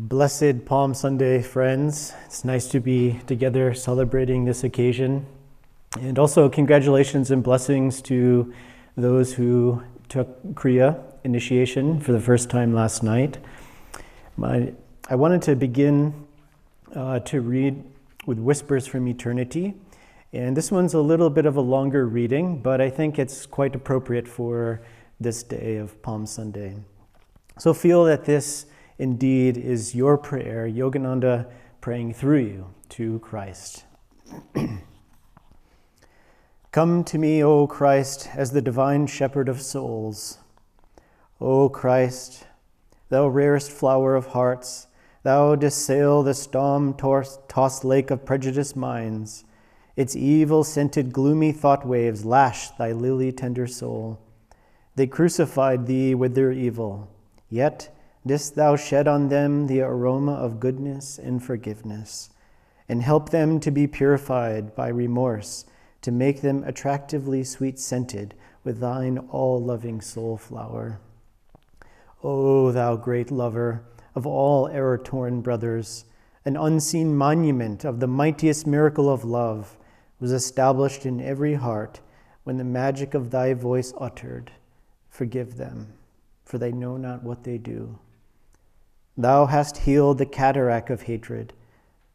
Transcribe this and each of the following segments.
Blessed Palm Sunday, friends. It's nice to be together celebrating this occasion. And also, congratulations and blessings to those who took Kriya initiation for the first time last night. My, I wanted to begin uh, to read with Whispers from Eternity. And this one's a little bit of a longer reading, but I think it's quite appropriate for this day of Palm Sunday. So feel that this indeed is your prayer, Yogananda praying through you to Christ. Come to me, O Christ, as the divine shepherd of souls. O Christ, thou rarest flower of hearts, thou didst sail the storm tossed lake of prejudiced minds. Its evil scented, gloomy thought waves lash thy lily tender soul. They crucified thee with their evil, yet didst thou shed on them the aroma of goodness and forgiveness, and help them to be purified by remorse, to make them attractively sweet scented with thine all loving soul flower. O thou great lover of all error torn brothers, an unseen monument of the mightiest miracle of love was established in every heart when the magic of thy voice uttered, Forgive them, for they know not what they do. Thou hast healed the cataract of hatred.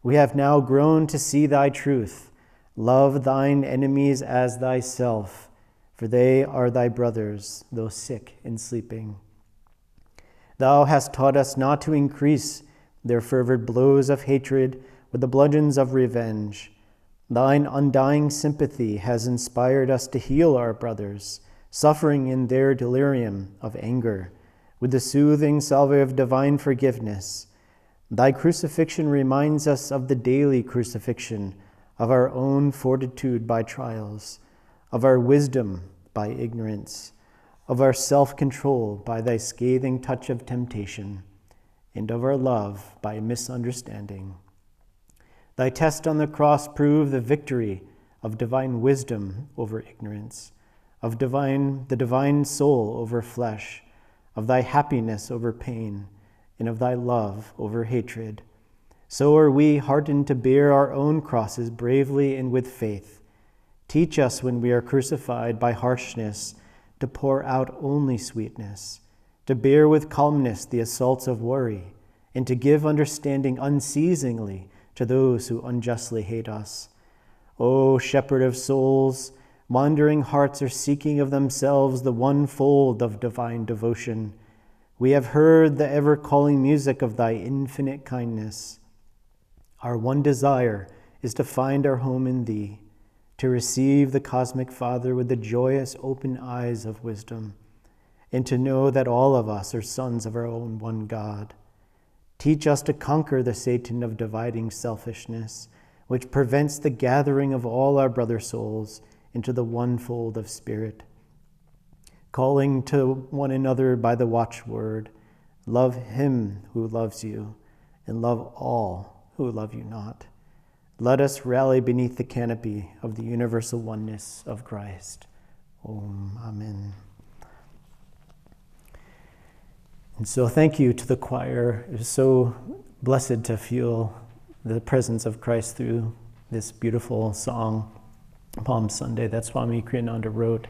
We have now grown to see thy truth. Love thine enemies as thyself, for they are thy brothers, though sick and sleeping. Thou hast taught us not to increase their fervid blows of hatred with the bludgeons of revenge. Thine undying sympathy has inspired us to heal our brothers, suffering in their delirium of anger with the soothing salve of divine forgiveness. Thy crucifixion reminds us of the daily crucifixion, of our own fortitude by trials, of our wisdom by ignorance, of our self control by thy scathing touch of temptation, and of our love by misunderstanding. Thy test on the cross proved the victory of divine wisdom over ignorance, of divine, the divine soul over flesh of thy happiness over pain, and of thy love over hatred. So are we hardened to bear our own crosses bravely and with faith. Teach us when we are crucified by harshness to pour out only sweetness, to bear with calmness the assaults of worry, and to give understanding unceasingly to those who unjustly hate us. O shepherd of souls, Wandering hearts are seeking of themselves the one fold of divine devotion. We have heard the ever calling music of thy infinite kindness. Our one desire is to find our home in thee, to receive the cosmic Father with the joyous open eyes of wisdom, and to know that all of us are sons of our own one God. Teach us to conquer the Satan of dividing selfishness, which prevents the gathering of all our brother souls into the one fold of Spirit, calling to one another by the watchword love him who loves you, and love all who love you not. Let us rally beneath the canopy of the universal oneness of Christ. Om, Amen. And so, thank you to the choir. It was so blessed to feel the presence of Christ through this beautiful song. Palm Sunday that Swami Kriyananda wrote.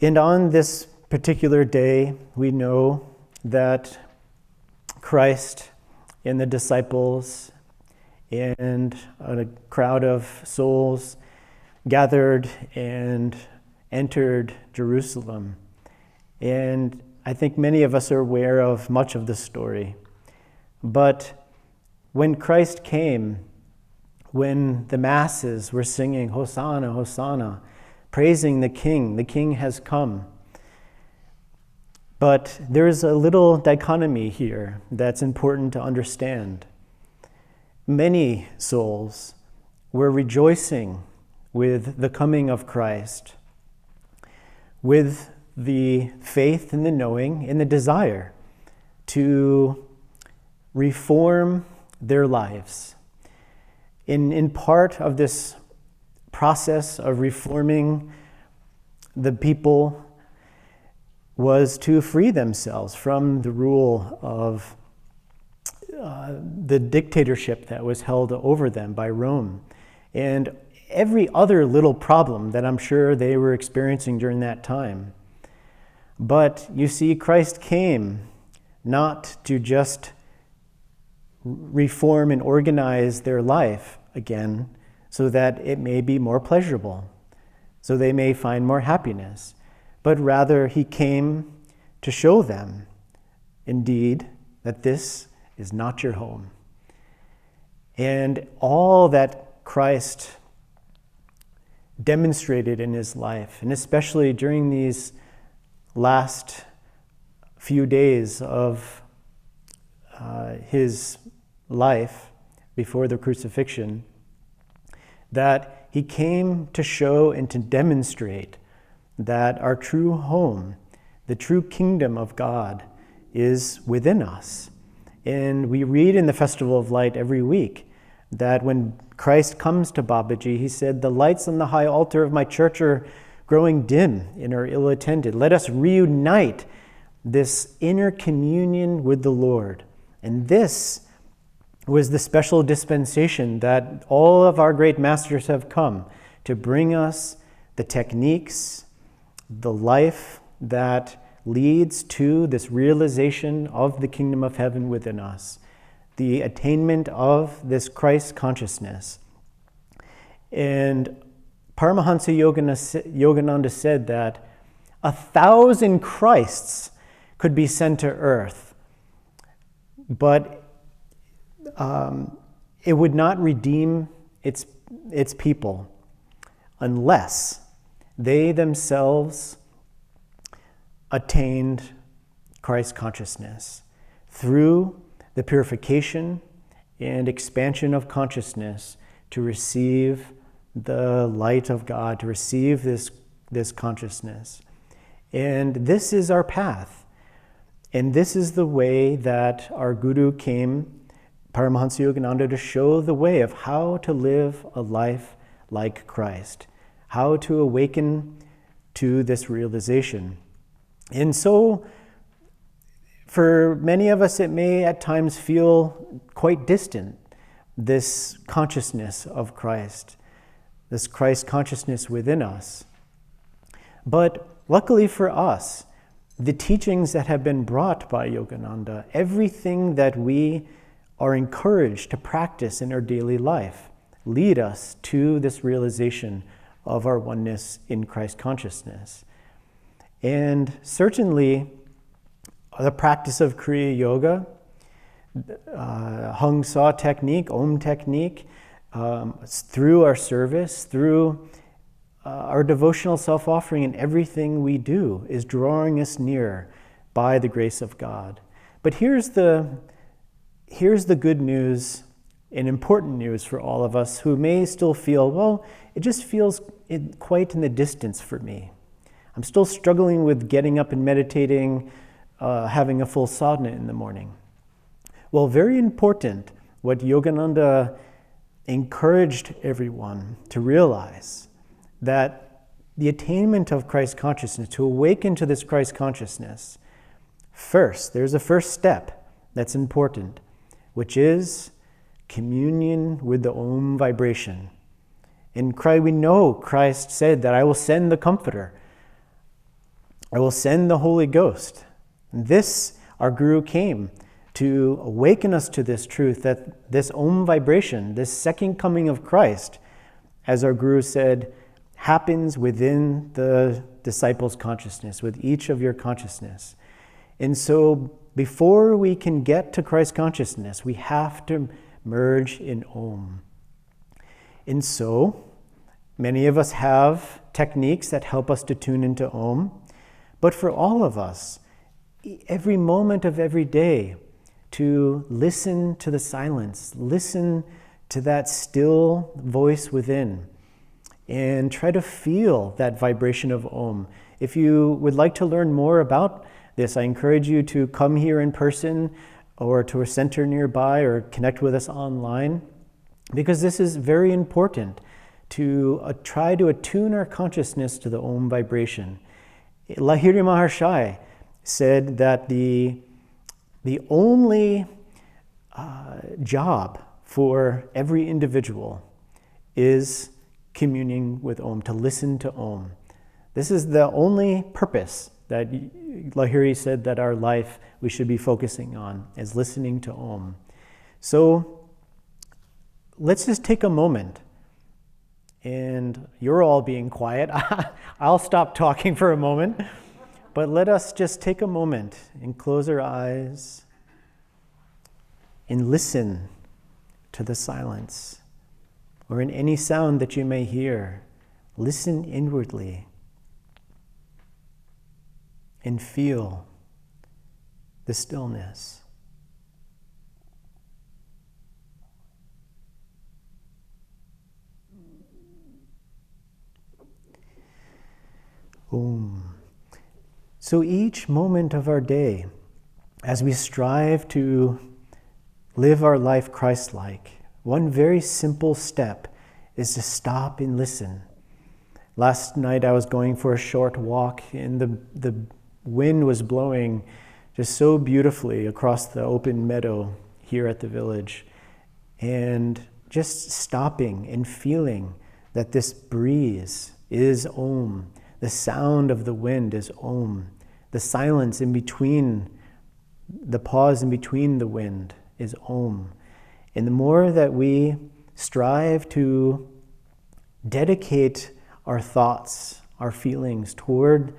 And on this particular day, we know that Christ and the disciples and a crowd of souls gathered and entered Jerusalem. And I think many of us are aware of much of the story. But when Christ came, when the masses were singing, Hosanna, Hosanna, praising the King, the King has come. But there's a little dichotomy here that's important to understand. Many souls were rejoicing with the coming of Christ, with the faith and the knowing and the desire to reform their lives in, in part of this process of reforming the people was to free themselves from the rule of uh, the dictatorship that was held over them by Rome, and every other little problem that I'm sure they were experiencing during that time. But you see, Christ came not to just reform and organize their life again so that it may be more pleasurable, so they may find more happiness, but rather he came to show them, indeed, that this is not your home. And all that Christ demonstrated in his life, and especially during these last few days of uh, his life before the crucifixion, that he came to show and to demonstrate that our true home, the true kingdom of God, is within us. And we read in the Festival of Light every week that when Christ comes to Babaji, he said, The lights on the high altar of my church are growing dim and are ill attended. Let us reunite this inner communion with the Lord. And this was the special dispensation that all of our great masters have come to bring us the techniques, the life that leads to this realization of the kingdom of heaven within us, the attainment of this Christ consciousness. And Paramahansa Yogananda said that a thousand Christs could be sent to earth, but um, it would not redeem its, its people unless they themselves attained Christ consciousness through the purification and expansion of consciousness to receive the light of God, to receive this, this consciousness. And this is our path. And this is the way that our Guru came Paramahansa Yogananda to show the way of how to live a life like Christ, how to awaken to this realization. And so, for many of us, it may at times feel quite distant, this consciousness of Christ, this Christ consciousness within us. But luckily for us, the teachings that have been brought by Yogananda, everything that we are encouraged to practice in our daily life lead us to this realization of our oneness in Christ consciousness. And certainly, the practice of Kriya Yoga, uh, Hong-Sau technique, Om technique, um, through our service, through uh, our devotional self offering, and everything we do is drawing us near by the grace of God. But here's the here's the good news and important news for all of us who may still feel, well, it just feels quite in the distance for me. I'm still struggling with getting up and meditating, uh, having a full sadhana in the morning. Well, very important what Yogananda encouraged everyone to realize that the attainment of Christ consciousness, to awaken to this Christ consciousness, first, there's a first step that's important which is communion with the Om vibration. In Christ, we know Christ said that I will send the Comforter. I will send the Holy Ghost. And this, our Guru came to awaken us to this truth that this Om vibration, this second coming of Christ, as our Guru said, happens within the disciples' consciousness, with each of your consciousness. And so before we can get to Christ consciousness, we have to merge in Om. And so, many of us have techniques that help us to tune into Om, but for all of us, every moment of every day, to listen to the silence, listen to that still voice within, and try to feel that vibration of Om. If you would like to learn more about this. I encourage you to come here in person or to a center nearby or connect with us online because this is very important to uh, try to attune our consciousness to the Om vibration. Lahiri Mahasaya said that the, the only uh, job for every individual is communing with Om, to listen to Om. This is the only purpose that Lahiri said that our life we should be focusing on, is listening to Om. So let's just take a moment. And you're all being quiet. I'll stop talking for a moment. But let us just take a moment and close our eyes and listen to the silence or in any sound that you may hear. Listen inwardly and feel the stillness. Om. So each moment of our day, as we strive to live our life Christ like, one very simple step is to stop and listen. Last night I was going for a short walk, in the, the wind was blowing just so beautifully across the open meadow here at the village. And just stopping and feeling that this breeze is Om, the sound of the wind is Om, the silence in between, the pause in between the wind is Om. And the more that we strive to dedicate our thoughts, our feelings toward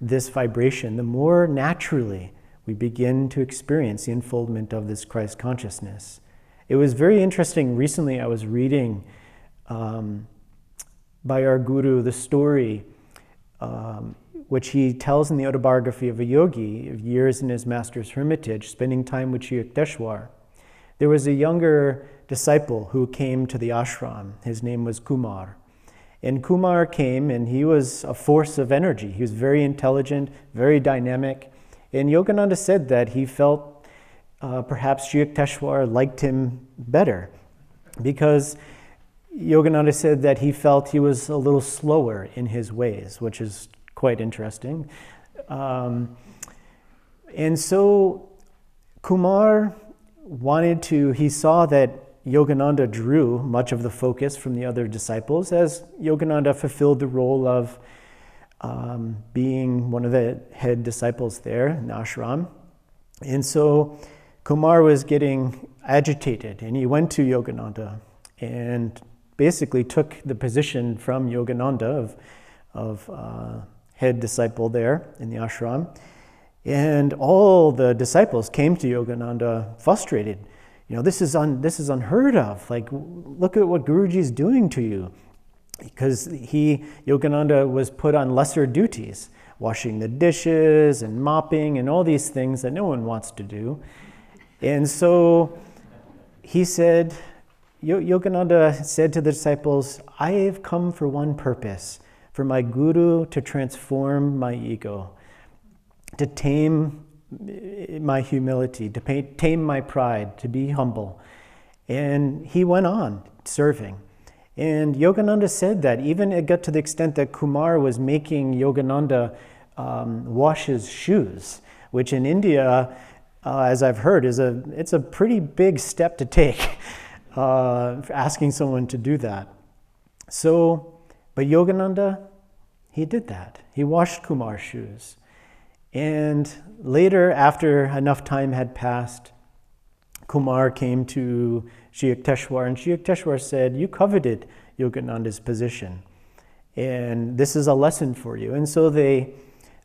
this vibration, the more naturally we begin to experience the unfoldment of this Christ consciousness. It was very interesting. Recently, I was reading um, by our guru the story um, which he tells in the autobiography of a yogi of years in his master's hermitage, spending time with Sri Yukteswar. There was a younger disciple who came to the ashram. His name was Kumar. And Kumar came and he was a force of energy. He was very intelligent, very dynamic. And Yogananda said that he felt uh, perhaps Yukteswar liked him better because Yogananda said that he felt he was a little slower in his ways, which is quite interesting. Um, and so Kumar wanted to, he saw that Yogananda drew much of the focus from the other disciples as Yogananda fulfilled the role of um, being one of the head disciples there in the ashram. And so Kumar was getting agitated and he went to Yogananda and basically took the position from Yogananda of, of uh, head disciple there in the ashram. And all the disciples came to Yogananda frustrated. You know, this is, un, this is unheard of. Like, look at what Guruji is doing to you. Because he, Yogananda, was put on lesser duties, washing the dishes and mopping and all these things that no one wants to do. And so he said, Yogananda said to the disciples, I have come for one purpose for my guru to transform my ego, to tame my humility, to tame my pride, to be humble. And he went on serving. And Yogananda said that even it got to the extent that Kumar was making Yogananda um, wash his shoes, which in India, uh, as I've heard, is a it's a pretty big step to take. uh, asking someone to do that. So, but Yogananda, he did that. He washed Kumar's shoes. And later, after enough time had passed, Kumar came to Sri Yukteswar, and Sri Yukteswar said, You coveted Yogananda's position, and this is a lesson for you. And so they,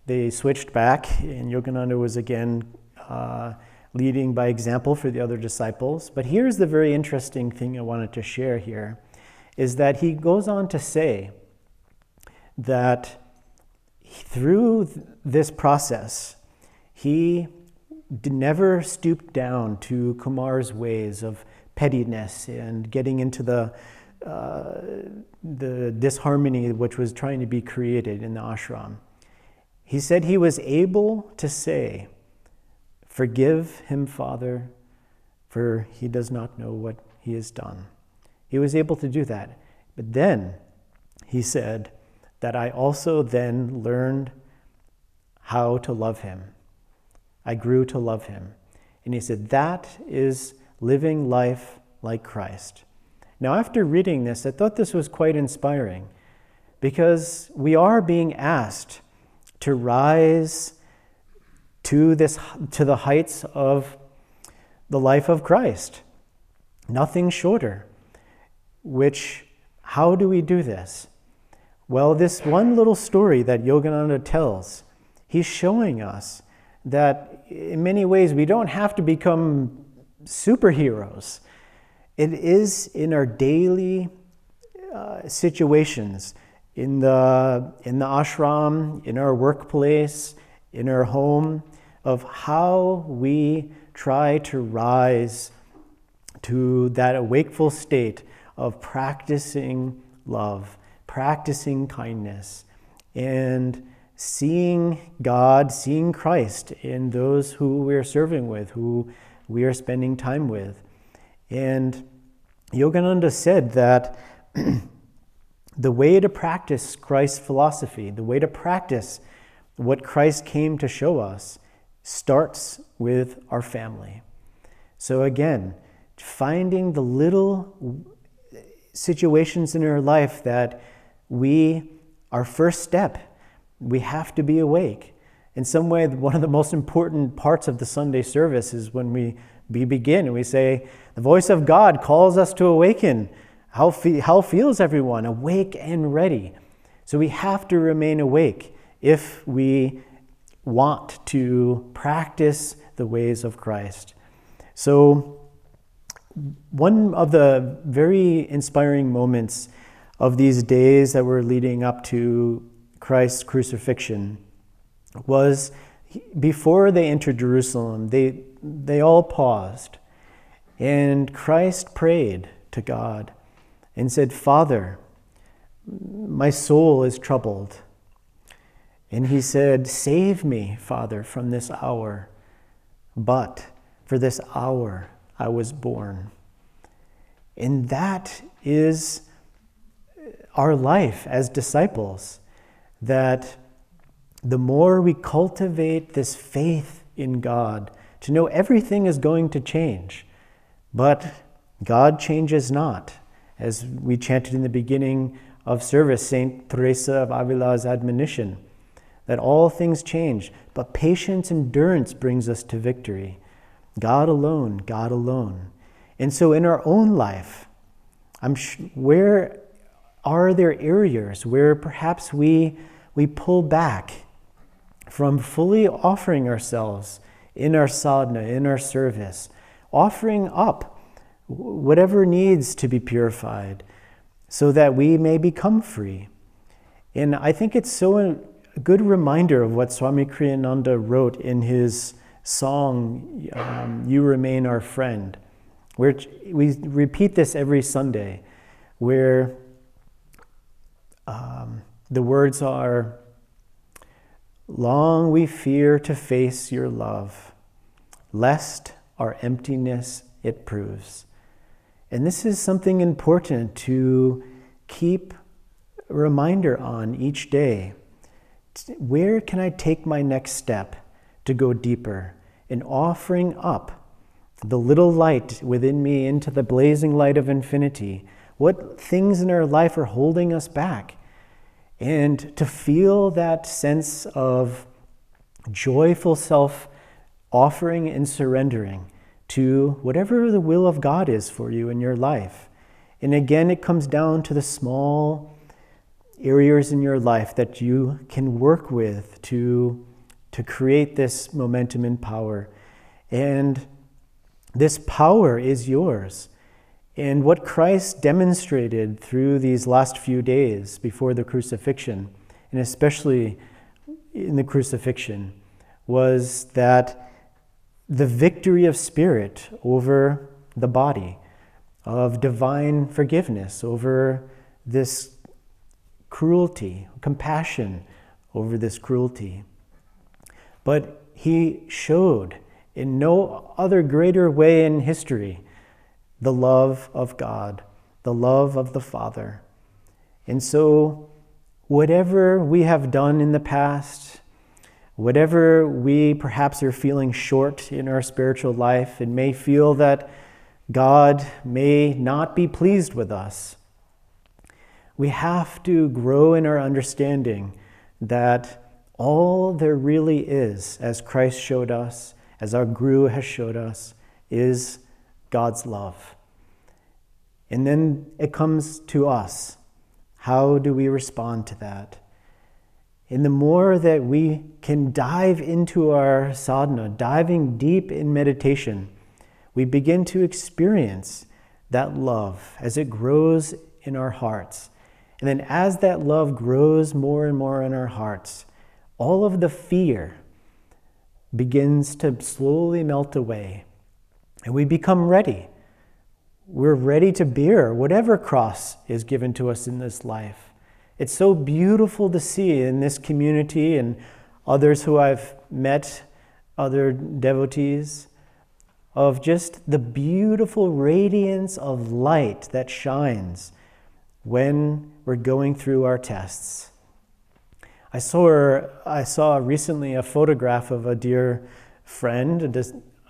they switched back, and Yogananda was again uh, leading by example for the other disciples. But here's the very interesting thing I wanted to share here is that he goes on to say that through this process, he never stooped down to Kumar's ways of pettiness and getting into the uh, the disharmony which was trying to be created in the ashram. He said he was able to say, Forgive him, Father, for he does not know what he has done. He was able to do that. But then he said that I also then learned how to love him. I grew to love him. And he said, That is living life like Christ. Now, after reading this, I thought this was quite inspiring because we are being asked to rise to, this, to the heights of the life of Christ. Nothing shorter. Which, how do we do this? Well, this one little story that Yogananda tells, he's showing us that in many ways we don't have to become superheroes. It is in our daily uh, situations, in the, in the ashram, in our workplace, in our home, of how we try to rise to that wakeful state of practicing love practicing kindness and seeing God, seeing Christ in those who we are serving with, who we are spending time with. And Yogananda said that the way to practice Christ's philosophy, the way to practice what Christ came to show us, starts with our family. So, again, finding the little situations in our life that we, our first step, we have to be awake. In some way, one of the most important parts of the Sunday service is when we, we begin and we say, The voice of God calls us to awaken. How, fe- how feels everyone? Awake and ready. So we have to remain awake if we want to practice the ways of Christ. So, one of the very inspiring moments of these days that were leading up to Christ's crucifixion was before they entered Jerusalem, they, they all paused. And Christ prayed to God and said, Father, my soul is troubled. And he said, Save me, Father, from this hour. But for this hour I was born. And that is our life as disciples that the more we cultivate this faith in God, to know everything is going to change, but God changes not. As we chanted in the beginning of service, St. Teresa of Avila's admonition that all things change, but patience, endurance brings us to victory. God alone, God alone. And so in our own life, I'm sh- where are there areas where perhaps we, we pull back from fully offering ourselves in our sadhana, in our service, offering up whatever needs to be purified so that we may become free? And I think it's so a good reminder of what Swami Kriyananda wrote in his song, um, You Remain Our Friend, where we repeat this every Sunday, where um, the words are Long we fear to face your love, lest our emptiness it proves. And this is something important to keep a reminder on each day. Where can I take my next step to go deeper in offering up the little light within me into the blazing light of infinity? What things in our life are holding us back? And to feel that sense of joyful self offering and surrendering to whatever the will of God is for you in your life. And again, it comes down to the small areas in your life that you can work with to, to create this momentum and power. And this power is yours. And what Christ demonstrated through these last few days before the crucifixion, and especially in the crucifixion, was that the victory of spirit over the body, of divine forgiveness over this cruelty, compassion over this cruelty. But he showed in no other greater way in history the love of God, the love of the Father. And so, whatever we have done in the past, whatever we perhaps are feeling short in our spiritual life, and may feel that God may not be pleased with us. We have to grow in our understanding that all there really is, as Christ showed us, as our Guru has showed us, is God's love. And then it comes to us. How do we respond to that? And the more that we can dive into our sadhana, diving deep in meditation, we begin to experience that love as it grows in our hearts. And then, as that love grows more and more in our hearts, all of the fear begins to slowly melt away. And we become ready. We're ready to bear whatever cross is given to us in this life. It's so beautiful to see in this community and others who I've met, other devotees, of just the beautiful radiance of light that shines when we're going through our tests. I saw, I saw recently a photograph of a dear friend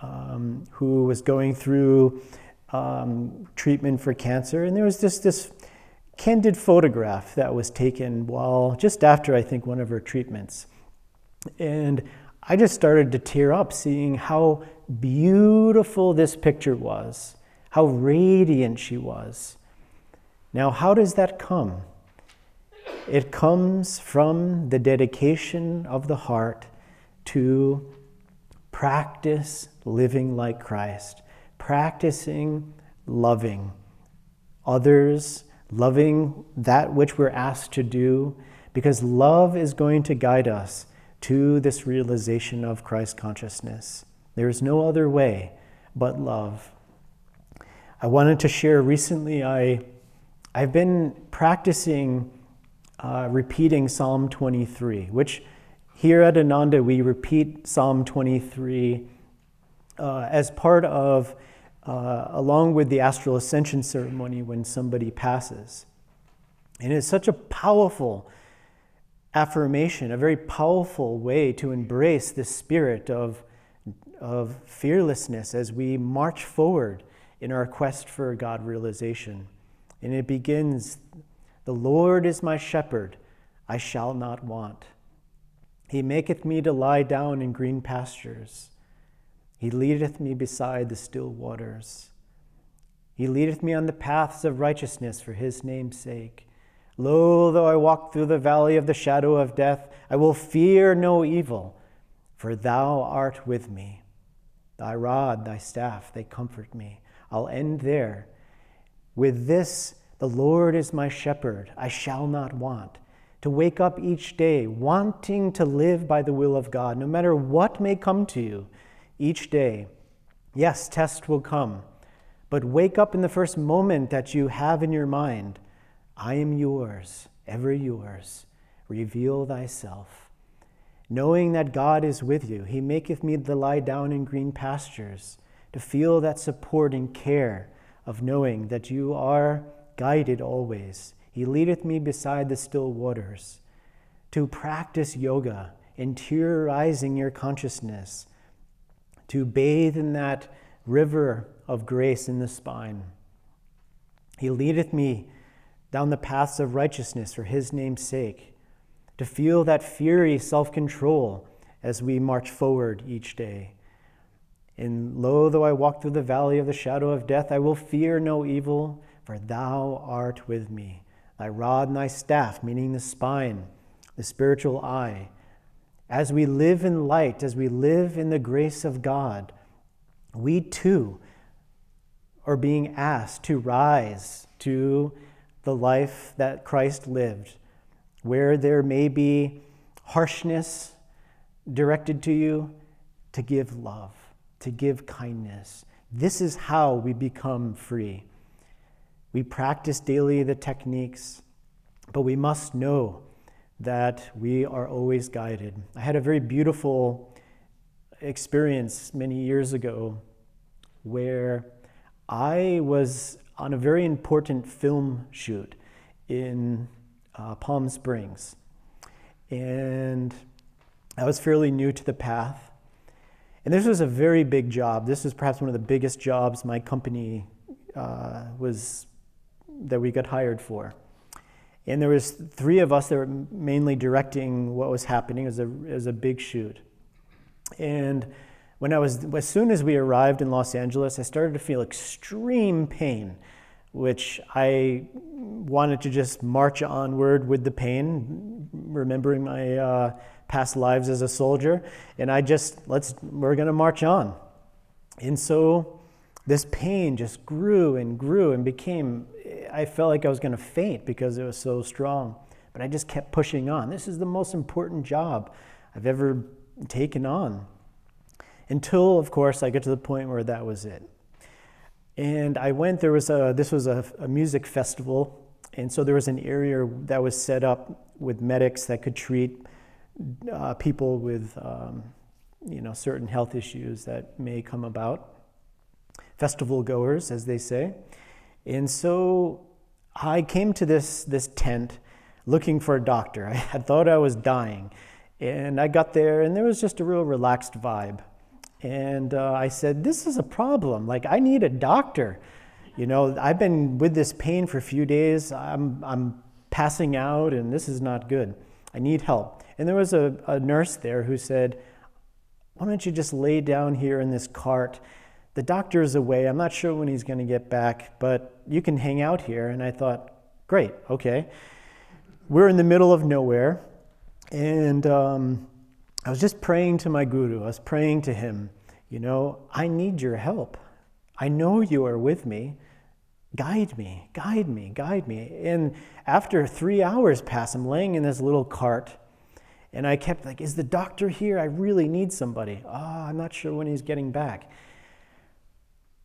um, who was going through um, treatment for cancer, and there was just this candid photograph that was taken while just after I think one of her treatments. And I just started to tear up seeing how beautiful this picture was, how radiant she was. Now, how does that come? It comes from the dedication of the heart to practice living like Christ, practicing loving others loving that which we're asked to do, because love is going to guide us to this realization of Christ consciousness. There is no other way but love. I wanted to share recently, I, I've been practicing uh, repeating Psalm 23, which here at Ananda we repeat Psalm 23 uh, as part of uh, along with the astral ascension ceremony when somebody passes. And it's such a powerful affirmation, a very powerful way to embrace this spirit of, of fearlessness as we march forward in our quest for God realization. And it begins The Lord is my shepherd, I shall not want. He maketh me to lie down in green pastures. He leadeth me beside the still waters. He leadeth me on the paths of righteousness for his name's sake. Lo, though I walk through the valley of the shadow of death, I will fear no evil, for thou art with me. Thy rod, thy staff, they comfort me. I'll end there. With this, the Lord is my shepherd, I shall not want. To wake up each day wanting to live by the will of God, no matter what may come to you each day. Yes, test will come, but wake up in the first moment that you have in your mind I am yours, ever yours. Reveal thyself. Knowing that God is with you, He maketh me to lie down in green pastures, to feel that support and care of knowing that you are guided always. He leadeth me beside the still waters. To practice yoga, interiorizing your consciousness to bathe in that river of grace in the spine. He leadeth me down the paths of righteousness for his name's sake, to feel that fury, self control as we march forward each day. And lo, though I walk through the valley of the shadow of death, I will fear no evil, for thou art with me. Thy rod and thy staff, meaning the spine, the spiritual eye, as we live in light, as we live in the grace of God, we too are being asked to rise to the life that Christ lived, where there may be harshness directed to you, to give love, to give kindness. This is how we become free. We practice daily the techniques, but we must know that we are always guided. I had a very beautiful experience many years ago where I was on a very important film shoot in uh, Palm Springs. And I was fairly new to the path. And this was a very big job. This was perhaps one of the biggest jobs my company uh, was that we got hired for. And there was three of us that were mainly directing what was happening. It was a, it was a big shoot. And when I was, as soon as we arrived in Los Angeles, I started to feel extreme pain, which I wanted to just march onward with the pain, remembering my uh, past lives as a soldier. And I just, let's, we're going to march on. And so this pain just grew and grew and became, I felt like I was going to faint because it was so strong. But I just kept pushing on. This is the most important job I've ever taken on. Until, of course, I get to the point where that was it. And I went, there was a, this was a, a music festival. And so there was an area that was set up with medics that could treat uh, people with, um, you know, certain health issues that may come about. Festival goers, as they say. And so I came to this, this tent looking for a doctor. I had thought I was dying. And I got there, and there was just a real relaxed vibe. And uh, I said, This is a problem. Like, I need a doctor. You know, I've been with this pain for a few days. I'm, I'm passing out, and this is not good. I need help. And there was a, a nurse there who said, Why don't you just lay down here in this cart? The doctor is away. I'm not sure when he's going to get back, but you can hang out here. And I thought, Great, okay. We're in the middle of nowhere. And um, I was just praying to my guru. I was praying to him, you know, I need your help. I know you are with me. Guide me, guide me, guide me. And after three hours pass, I'm laying in this little cart. And I kept like, is the doctor here? I really need somebody. Oh, I'm not sure when he's getting back.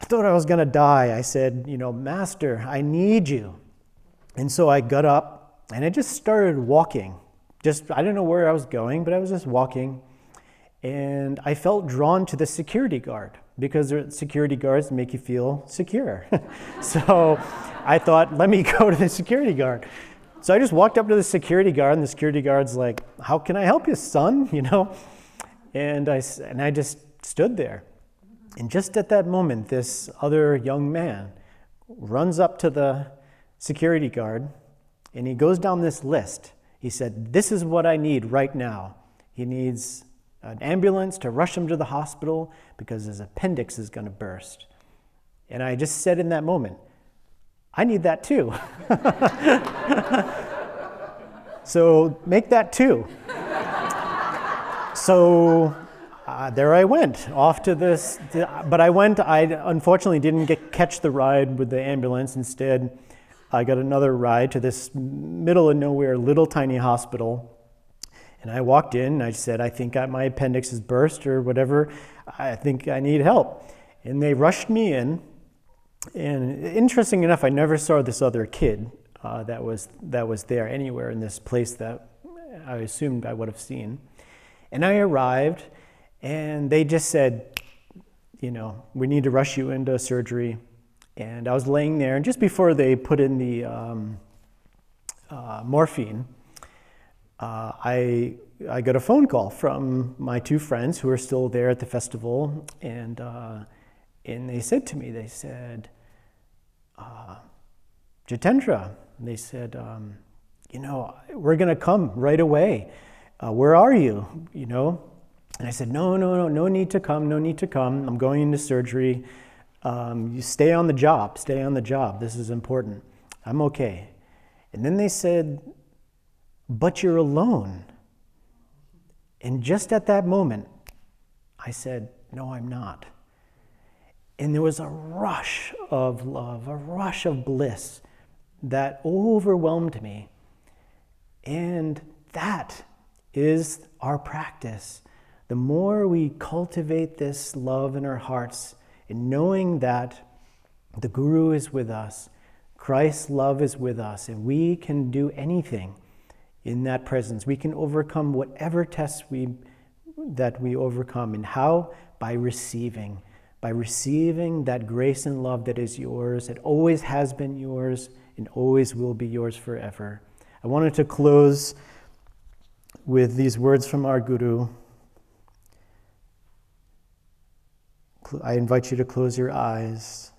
I thought I was going to die. I said, you know, Master, I need you. And so I got up and I just started walking just, I don't know where I was going, but I was just walking. And I felt drawn to the security guard because security guards make you feel secure. so I thought, let me go to the security guard. So I just walked up to the security guard, and the security guard's like, How can I help you, son? You know? And I, and I just stood there. And just at that moment, this other young man runs up to the security guard and he goes down this list he said, This is what I need right now. He needs an ambulance to rush him to the hospital because his appendix is going to burst. And I just said in that moment, I need that too. so make that two. so uh, there I went off to this, but I went, I unfortunately didn't get, catch the ride with the ambulance. Instead, I got another ride to this middle of nowhere little tiny hospital. And I walked in and I said, I think my appendix is burst or whatever. I think I need help. And they rushed me in. And interesting enough, I never saw this other kid uh, that, was, that was there anywhere in this place that I assumed I would have seen. And I arrived and they just said, you know, we need to rush you into surgery. And I was laying there, and just before they put in the um, uh, morphine, uh, I, I got a phone call from my two friends who are still there at the festival, and, uh, and they said to me, they said, uh, Jitendra, they said, um, you know, we're going to come right away. Uh, where are you? You know, and I said, no, no, no, no need to come, no need to come. I'm going into surgery. Um, you stay on the job, stay on the job. This is important. I'm okay. And then they said, But you're alone. And just at that moment, I said, No, I'm not. And there was a rush of love, a rush of bliss that overwhelmed me. And that is our practice. The more we cultivate this love in our hearts, and knowing that the Guru is with us, Christ's love is with us, and we can do anything in that presence. We can overcome whatever tests we, that we overcome. And how? By receiving. By receiving that grace and love that is yours, it always has been yours, and always will be yours forever. I wanted to close with these words from our Guru I invite you to close your eyes.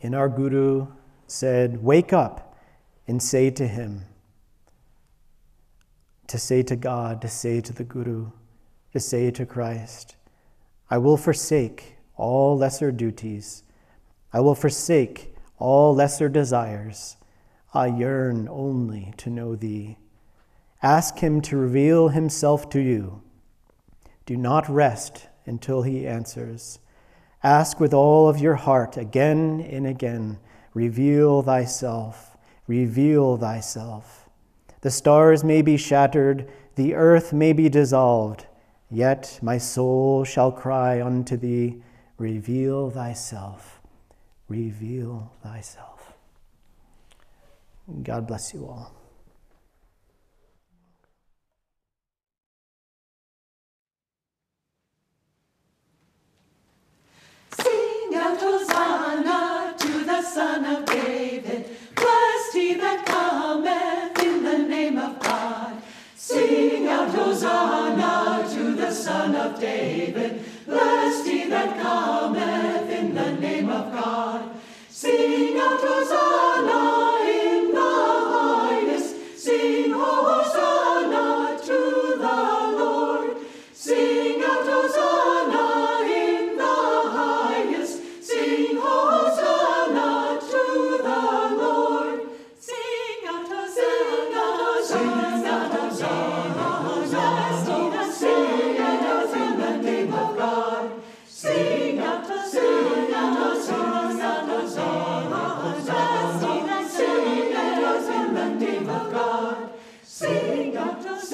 And our Guru said, Wake up and say to him, to say to God, to say to the Guru, to say to Christ, I will forsake all lesser duties. I will forsake all lesser desires. I yearn only to know Thee. Ask Him to reveal Himself to you. Do not rest until He answers. Ask with all of your heart again and again. Reveal Thyself. Reveal Thyself. The stars may be shattered, the earth may be dissolved, yet my soul shall cry unto Thee, Reveal Thyself. Reveal Thyself. God bless you all. Hosanna to the Son of David. Blessed he that cometh in the name of God. Sing out Hosanna to the Son of David. Blessed he that cometh in the name of God. Sing out Hosanna in the highest. Sing Hosanna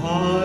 By